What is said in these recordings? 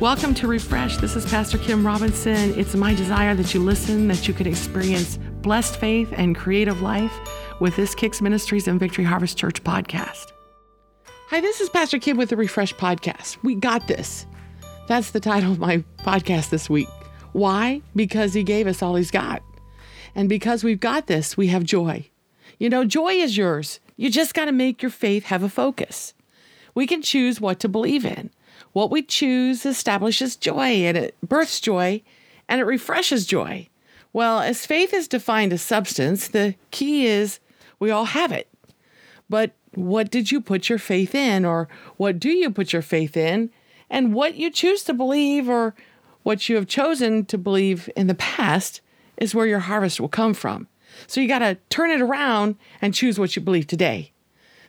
Welcome to Refresh. This is Pastor Kim Robinson. It's my desire that you listen, that you could experience blessed faith and creative life with this Kicks Ministries and Victory Harvest Church podcast. Hi, this is Pastor Kim with the Refresh podcast. We got this. That's the title of my podcast this week. Why? Because He gave us all He's got. And because we've got this, we have joy. You know, joy is yours. You just got to make your faith have a focus. We can choose what to believe in. What we choose establishes joy and it births joy and it refreshes joy. Well, as faith is defined as substance, the key is we all have it. But what did you put your faith in, or what do you put your faith in, and what you choose to believe, or what you have chosen to believe in the past, is where your harvest will come from. So you got to turn it around and choose what you believe today.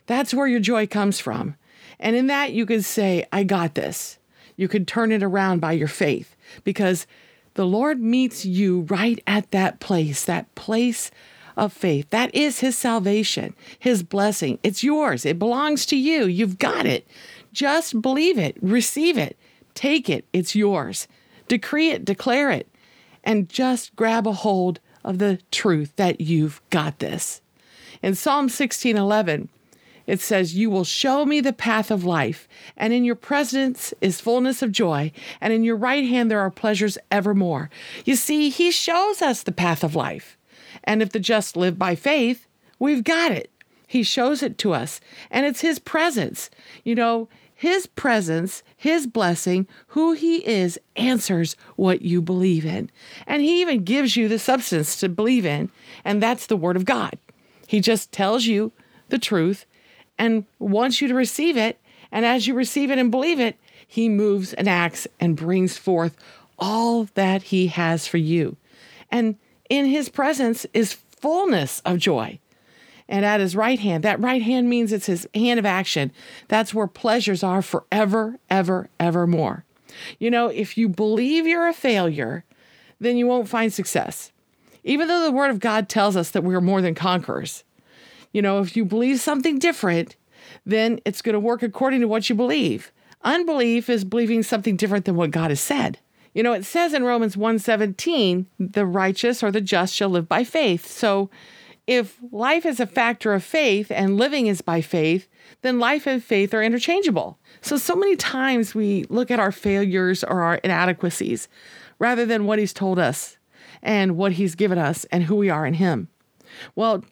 That's where your joy comes from. And in that, you could say, I got this. You could turn it around by your faith because the Lord meets you right at that place, that place of faith. That is His salvation, His blessing. It's yours, it belongs to you. You've got it. Just believe it, receive it, take it. It's yours. Decree it, declare it, and just grab a hold of the truth that you've got this. In Psalm 16 11, it says, You will show me the path of life, and in your presence is fullness of joy, and in your right hand there are pleasures evermore. You see, He shows us the path of life. And if the just live by faith, we've got it. He shows it to us, and it's His presence. You know, His presence, His blessing, who He is, answers what you believe in. And He even gives you the substance to believe in, and that's the Word of God. He just tells you the truth and wants you to receive it. And as you receive it and believe it, he moves and acts and brings forth all that he has for you. And in his presence is fullness of joy. And at his right hand, that right hand means it's his hand of action. That's where pleasures are forever, ever, evermore. You know, if you believe you're a failure, then you won't find success. Even though the Word of God tells us that we're more than conquerors, you know, if you believe something different, then it's going to work according to what you believe. Unbelief is believing something different than what God has said. You know, it says in Romans 1:17, the righteous or the just shall live by faith. So, if life is a factor of faith and living is by faith, then life and faith are interchangeable. So, so many times we look at our failures or our inadequacies rather than what He's told us and what He's given us and who we are in Him. Well,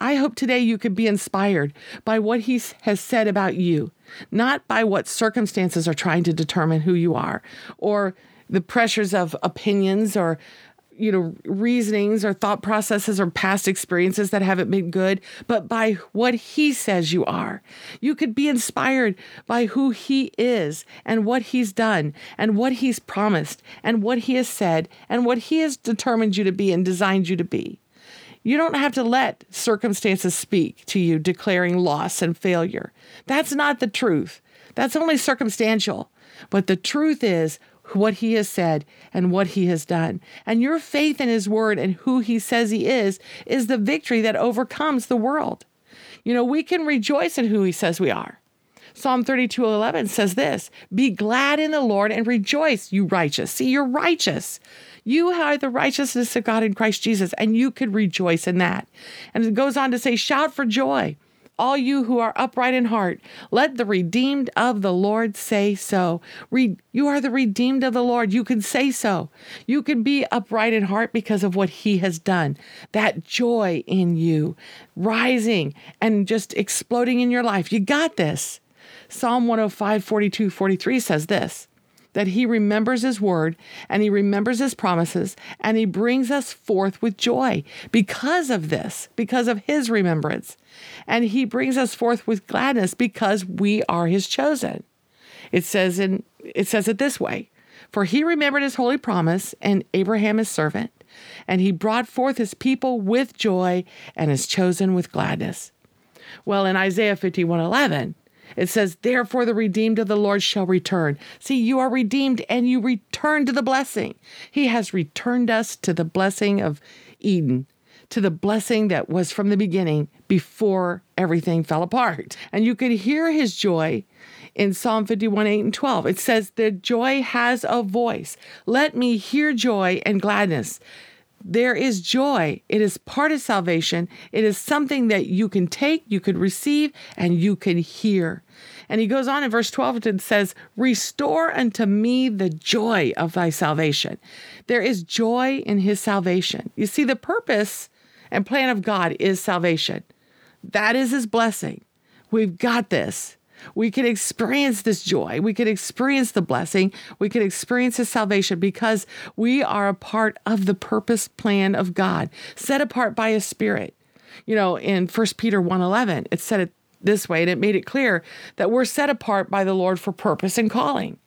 I hope today you could be inspired by what he has said about you, not by what circumstances are trying to determine who you are or the pressures of opinions or you know reasonings or thought processes or past experiences that haven't been good but by what he says you are. You could be inspired by who he is and what he's done and what he's promised and what he has said and what he has determined you to be and designed you to be you don't have to let circumstances speak to you, declaring loss and failure. That's not the truth. That's only circumstantial. But the truth is what he has said and what he has done. And your faith in his word and who he says he is, is the victory that overcomes the world. You know, we can rejoice in who he says we are. Psalm 32 11 says this Be glad in the Lord and rejoice, you righteous. See, you're righteous. You are the righteousness of God in Christ Jesus, and you could rejoice in that. And it goes on to say, Shout for joy, all you who are upright in heart. Let the redeemed of the Lord say so. Re- you are the redeemed of the Lord. You can say so. You can be upright in heart because of what He has done. That joy in you rising and just exploding in your life. You got this. Psalm 105, 42, 43 says this that he remembers his word and he remembers his promises and he brings us forth with joy because of this, because of his remembrance. And he brings us forth with gladness because we are his chosen. It says in it says it this way, for he remembered his holy promise and Abraham his servant, and he brought forth his people with joy and his chosen with gladness. Well, in Isaiah 51:11, it says, Therefore, the redeemed of the Lord shall return. See, you are redeemed and you return to the blessing. He has returned us to the blessing of Eden, to the blessing that was from the beginning before everything fell apart. And you could hear his joy in Psalm 51 8 and 12. It says, The joy has a voice. Let me hear joy and gladness. There is joy. It is part of salvation. It is something that you can take, you can receive, and you can hear. And he goes on in verse 12 and says, Restore unto me the joy of thy salvation. There is joy in his salvation. You see, the purpose and plan of God is salvation. That is his blessing. We've got this. We can experience this joy. We can experience the blessing. We can experience his salvation because we are a part of the purpose plan of God, set apart by his spirit. You know, in 1 Peter 1:11, it said it this way and it made it clear that we're set apart by the Lord for purpose and calling.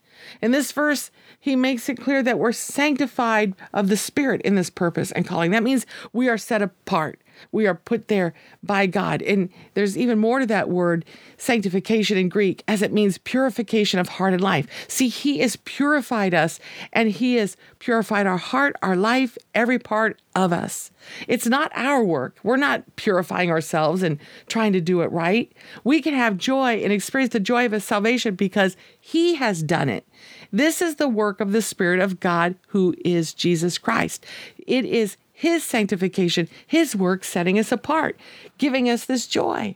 In this verse, he makes it clear that we're sanctified of the Spirit in this purpose and calling. That means we are set apart. We are put there by God. And there's even more to that word, sanctification in Greek, as it means purification of heart and life. See, He has purified us and He has purified our heart, our life, every part of us. It's not our work. We're not purifying ourselves and trying to do it right. We can have joy and experience the joy of His salvation because He has done it. This is the work of the Spirit of God who is Jesus Christ. It is his sanctification, His work setting us apart, giving us this joy.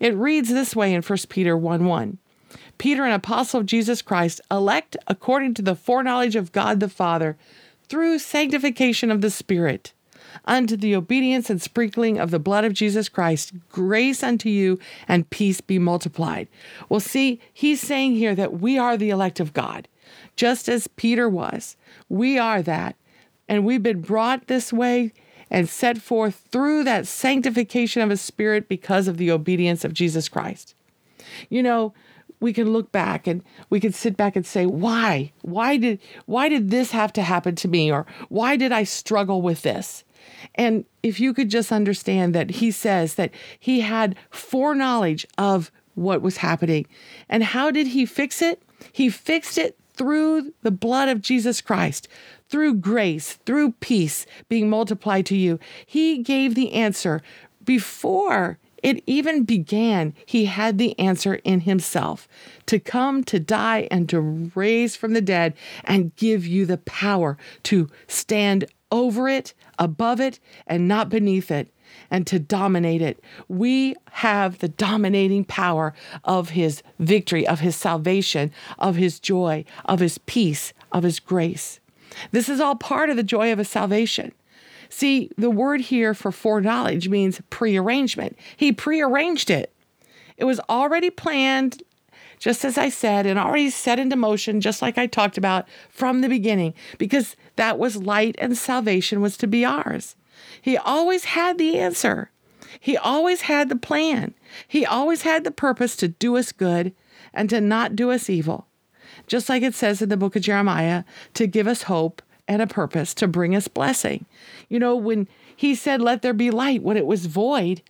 It reads this way in 1 Peter 1 1. Peter, an apostle of Jesus Christ, elect according to the foreknowledge of God the Father, through sanctification of the Spirit, unto the obedience and sprinkling of the blood of Jesus Christ, grace unto you and peace be multiplied. Well, see, he's saying here that we are the elect of God, just as Peter was. We are that. And we've been brought this way and set forth through that sanctification of His Spirit because of the obedience of Jesus Christ. You know, we can look back and we can sit back and say, why? Why did why did this have to happen to me? Or why did I struggle with this? And if you could just understand that he says that he had foreknowledge of what was happening. And how did he fix it? He fixed it through the blood of Jesus Christ, through grace, through peace being multiplied to you. He gave the answer before it even began. He had the answer in himself to come, to die, and to raise from the dead and give you the power to stand over it, above it, and not beneath it and to dominate it. We have the dominating power of his victory, of his salvation, of his joy, of his peace, of his grace. This is all part of the joy of his salvation. See, the word here for foreknowledge means prearrangement. He prearranged it. It was already planned, just as I said, and already set into motion, just like I talked about from the beginning, because that was light and salvation was to be ours. He always had the answer. He always had the plan. He always had the purpose to do us good and to not do us evil. Just like it says in the book of Jeremiah, to give us hope and a purpose to bring us blessing. You know, when he said, Let there be light, when it was void,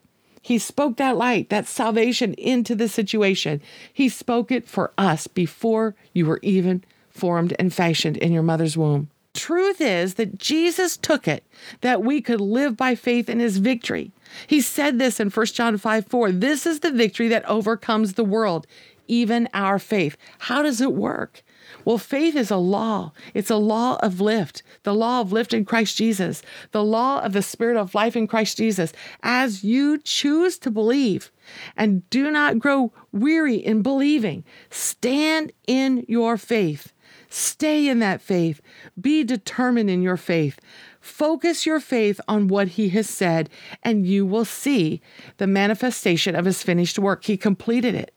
he spoke that light, that salvation into the situation. He spoke it for us before you were even formed and fashioned in your mother's womb. Truth is that Jesus took it that we could live by faith in his victory. He said this in 1 John 5 4. This is the victory that overcomes the world, even our faith. How does it work? Well, faith is a law. It's a law of lift, the law of lift in Christ Jesus, the law of the spirit of life in Christ Jesus. As you choose to believe and do not grow weary in believing, stand in your faith. Stay in that faith. Be determined in your faith. Focus your faith on what he has said, and you will see the manifestation of his finished work. He completed it.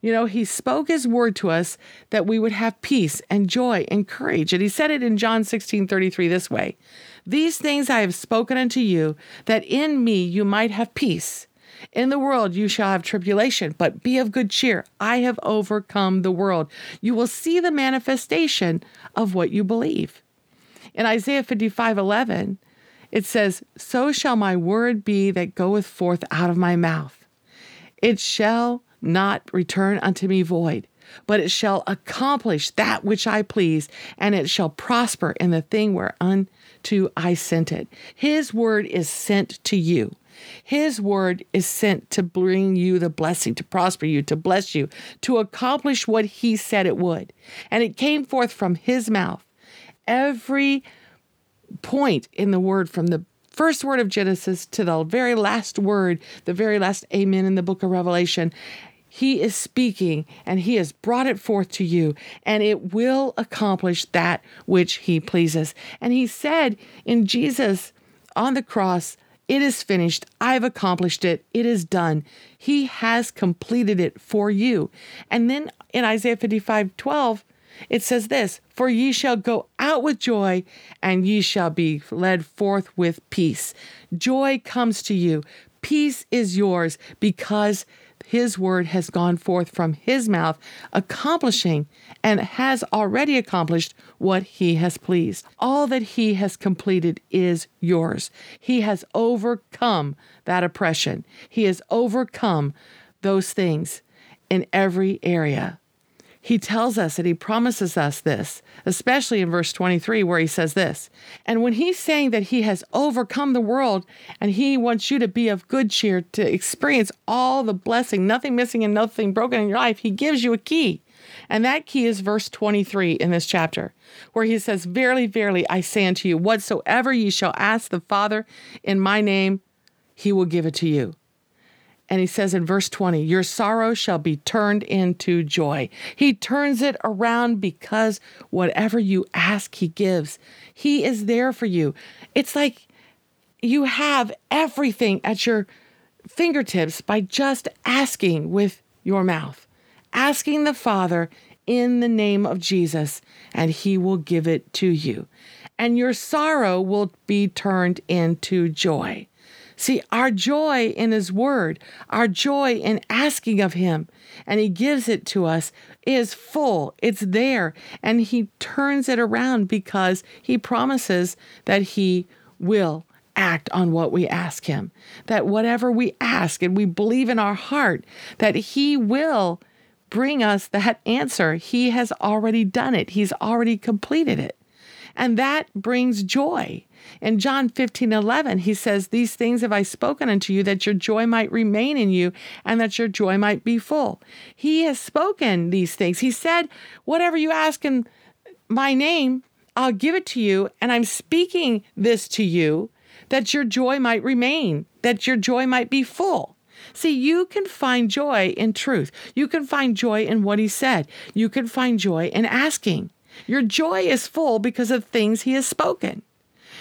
You know, he spoke his word to us that we would have peace and joy and courage. And he said it in John 16 33 this way These things I have spoken unto you, that in me you might have peace. In the world you shall have tribulation, but be of good cheer. I have overcome the world. You will see the manifestation of what you believe. In Isaiah 55 11, it says, So shall my word be that goeth forth out of my mouth. It shall not return unto me void, but it shall accomplish that which I please, and it shall prosper in the thing whereunto I sent it. His word is sent to you. His word is sent to bring you the blessing, to prosper you, to bless you, to accomplish what He said it would. And it came forth from His mouth. Every point in the word, from the first word of Genesis to the very last word, the very last amen in the book of Revelation, he is speaking and he has brought it forth to you, and it will accomplish that which he pleases. And he said in Jesus on the cross, It is finished. I've accomplished it. It is done. He has completed it for you. And then in Isaiah 55 12, it says this For ye shall go out with joy, and ye shall be led forth with peace. Joy comes to you, peace is yours because his word has gone forth from his mouth, accomplishing and has already accomplished what he has pleased. All that he has completed is yours. He has overcome that oppression, he has overcome those things in every area. He tells us and he promises us this, especially in verse 23, where he says this. And when he's saying that he has overcome the world and he wants you to be of good cheer, to experience all the blessing, nothing missing and nothing broken in your life, he gives you a key. And that key is verse 23 in this chapter, where he says, Verily, verily, I say unto you, whatsoever ye shall ask the Father in my name, he will give it to you. And he says in verse 20, Your sorrow shall be turned into joy. He turns it around because whatever you ask, he gives. He is there for you. It's like you have everything at your fingertips by just asking with your mouth, asking the Father in the name of Jesus, and he will give it to you. And your sorrow will be turned into joy. See, our joy in His Word, our joy in asking of Him, and He gives it to us, is full. It's there. And He turns it around because He promises that He will act on what we ask Him. That whatever we ask and we believe in our heart, that He will bring us that answer. He has already done it, He's already completed it. And that brings joy. In John 15, 11, he says, These things have I spoken unto you, that your joy might remain in you, and that your joy might be full. He has spoken these things. He said, Whatever you ask in my name, I'll give it to you. And I'm speaking this to you that your joy might remain, that your joy might be full. See, you can find joy in truth. You can find joy in what he said. You can find joy in asking. Your joy is full because of things he has spoken.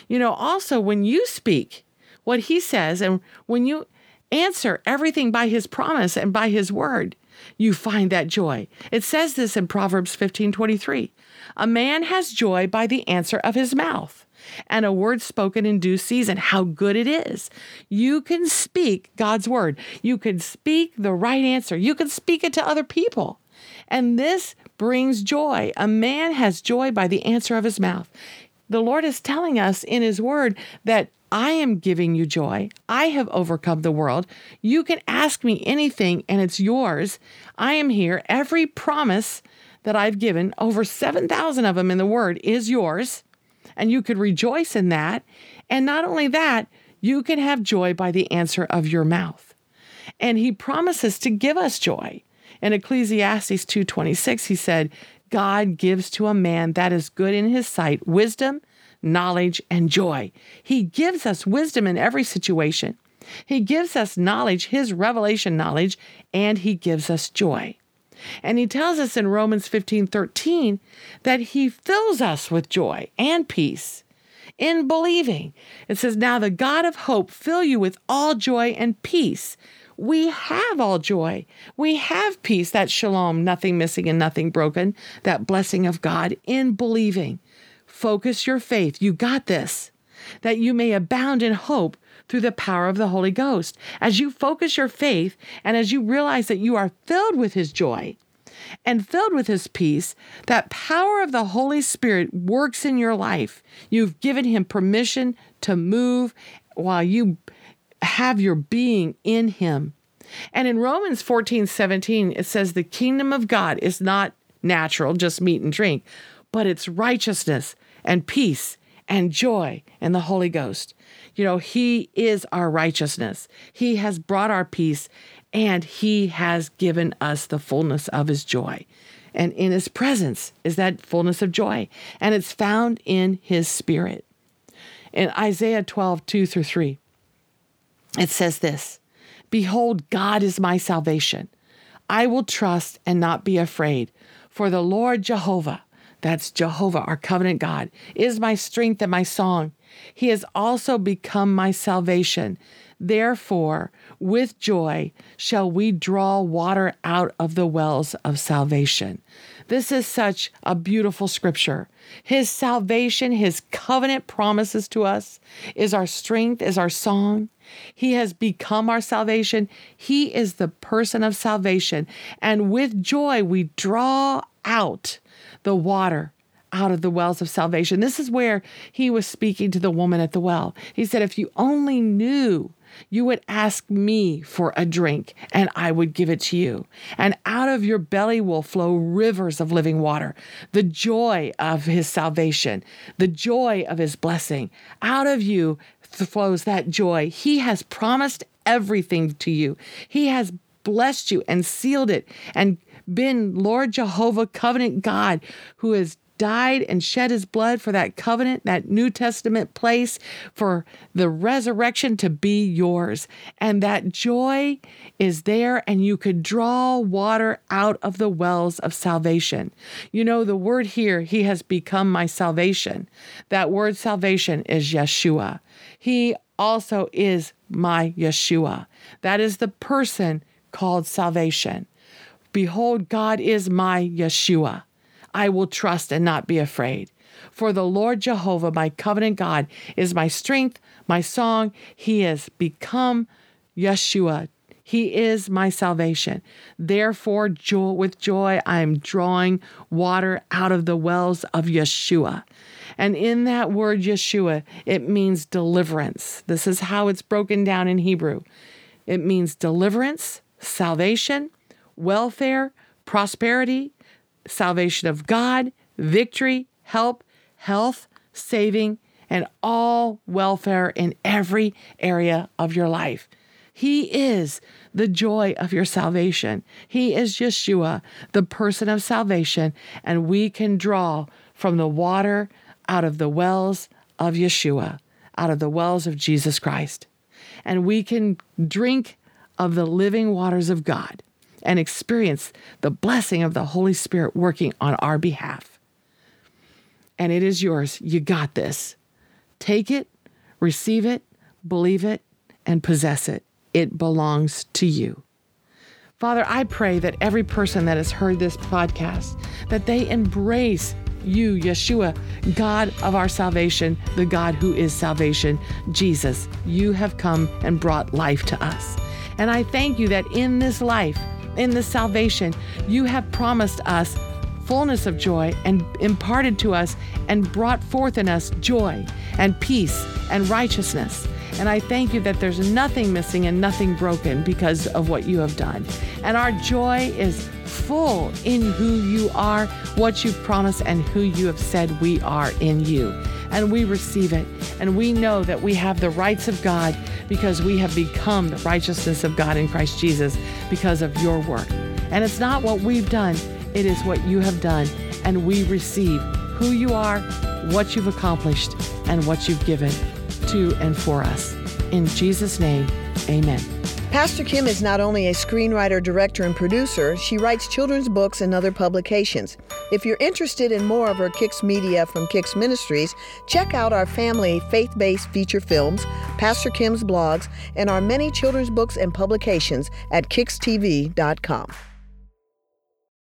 You know, also when you speak what he says and when you answer everything by his promise and by his word, you find that joy. It says this in Proverbs 15 23. A man has joy by the answer of his mouth, and a word spoken in due season. How good it is. You can speak God's word, you can speak the right answer, you can speak it to other people. And this brings joy. A man has joy by the answer of his mouth. The Lord is telling us in His Word that I am giving you joy. I have overcome the world. You can ask me anything and it's yours. I am here. Every promise that I've given, over 7,000 of them in the Word, is yours. And you could rejoice in that. And not only that, you can have joy by the answer of your mouth. And he promises to give us joy. In Ecclesiastes 2:26 he said, God gives to a man that is good in his sight wisdom, knowledge, and joy. He gives us wisdom in every situation. He gives us knowledge, his revelation knowledge, and he gives us joy. And he tells us in Romans 15 13 that he fills us with joy and peace in believing. It says, Now the God of hope fill you with all joy and peace we have all joy. We have peace, that shalom, nothing missing and nothing broken, that blessing of God in believing. Focus your faith. You got this. That you may abound in hope through the power of the Holy Ghost. As you focus your faith and as you realize that you are filled with His joy and filled with His peace, that power of the Holy Spirit works in your life. You've given Him permission to move while you have your being in Him. And in Romans 14 17, it says, The kingdom of God is not natural, just meat and drink, but it's righteousness and peace and joy in the Holy Ghost. You know, He is our righteousness. He has brought our peace and He has given us the fullness of His joy. And in His presence is that fullness of joy, and it's found in His Spirit. In Isaiah 12, 2 through 3, it says this Behold, God is my salvation. I will trust and not be afraid, for the Lord Jehovah, that's Jehovah, our covenant God, is my strength and my song. He has also become my salvation. Therefore, with joy shall we draw water out of the wells of salvation. This is such a beautiful scripture. His salvation, his covenant promises to us, is our strength, is our song. He has become our salvation. He is the person of salvation. And with joy, we draw out the water out of the wells of salvation. This is where he was speaking to the woman at the well. He said, If you only knew you would ask me for a drink, and I would give it to you. And out of your belly will flow rivers of living water. The joy of his salvation, the joy of his blessing. Out of you flows that joy. He has promised everything to you, He has blessed you and sealed it and been Lord Jehovah, covenant God, who has died and shed his blood for that covenant, that New Testament place, for the resurrection to be yours. And that joy is there, and you could draw water out of the wells of salvation. You know, the word here, he has become my salvation. That word salvation is Yeshua. He also is my Yeshua. That is the person called salvation. Behold, God is my Yeshua. I will trust and not be afraid. For the Lord Jehovah, my covenant God, is my strength, my song. He has become Yeshua. He is my salvation. Therefore, joy, with joy, I am drawing water out of the wells of Yeshua. And in that word Yeshua, it means deliverance. This is how it's broken down in Hebrew it means deliverance, salvation, welfare, prosperity, salvation of God, victory, help, health, saving, and all welfare in every area of your life. He is the joy of your salvation. He is Yeshua, the person of salvation, and we can draw from the water out of the wells of Yeshua, out of the wells of Jesus Christ. And we can drink of the living waters of God and experience the blessing of the Holy Spirit working on our behalf. And it is yours. You got this. Take it, receive it, believe it, and possess it. It belongs to you. Father, I pray that every person that has heard this podcast, that they embrace you, Yeshua, God of our salvation, the God who is salvation, Jesus. You have come and brought life to us. And I thank you that in this life, in this salvation, you have promised us fullness of joy and imparted to us and brought forth in us joy and peace and righteousness. And I thank you that there's nothing missing and nothing broken because of what you have done. And our joy is full in who you are, what you've promised, and who you have said we are in you. And we receive it. And we know that we have the rights of God because we have become the righteousness of God in Christ Jesus because of your work. And it's not what we've done, it is what you have done. And we receive who you are, what you've accomplished, and what you've given to and for us. In Jesus' name, amen. Pastor Kim is not only a screenwriter, director, and producer, she writes children's books and other publications. If you're interested in more of her Kicks media from Kicks Ministries, check out our family faith based feature films, Pastor Kim's blogs, and our many children's books and publications at kickstv.com.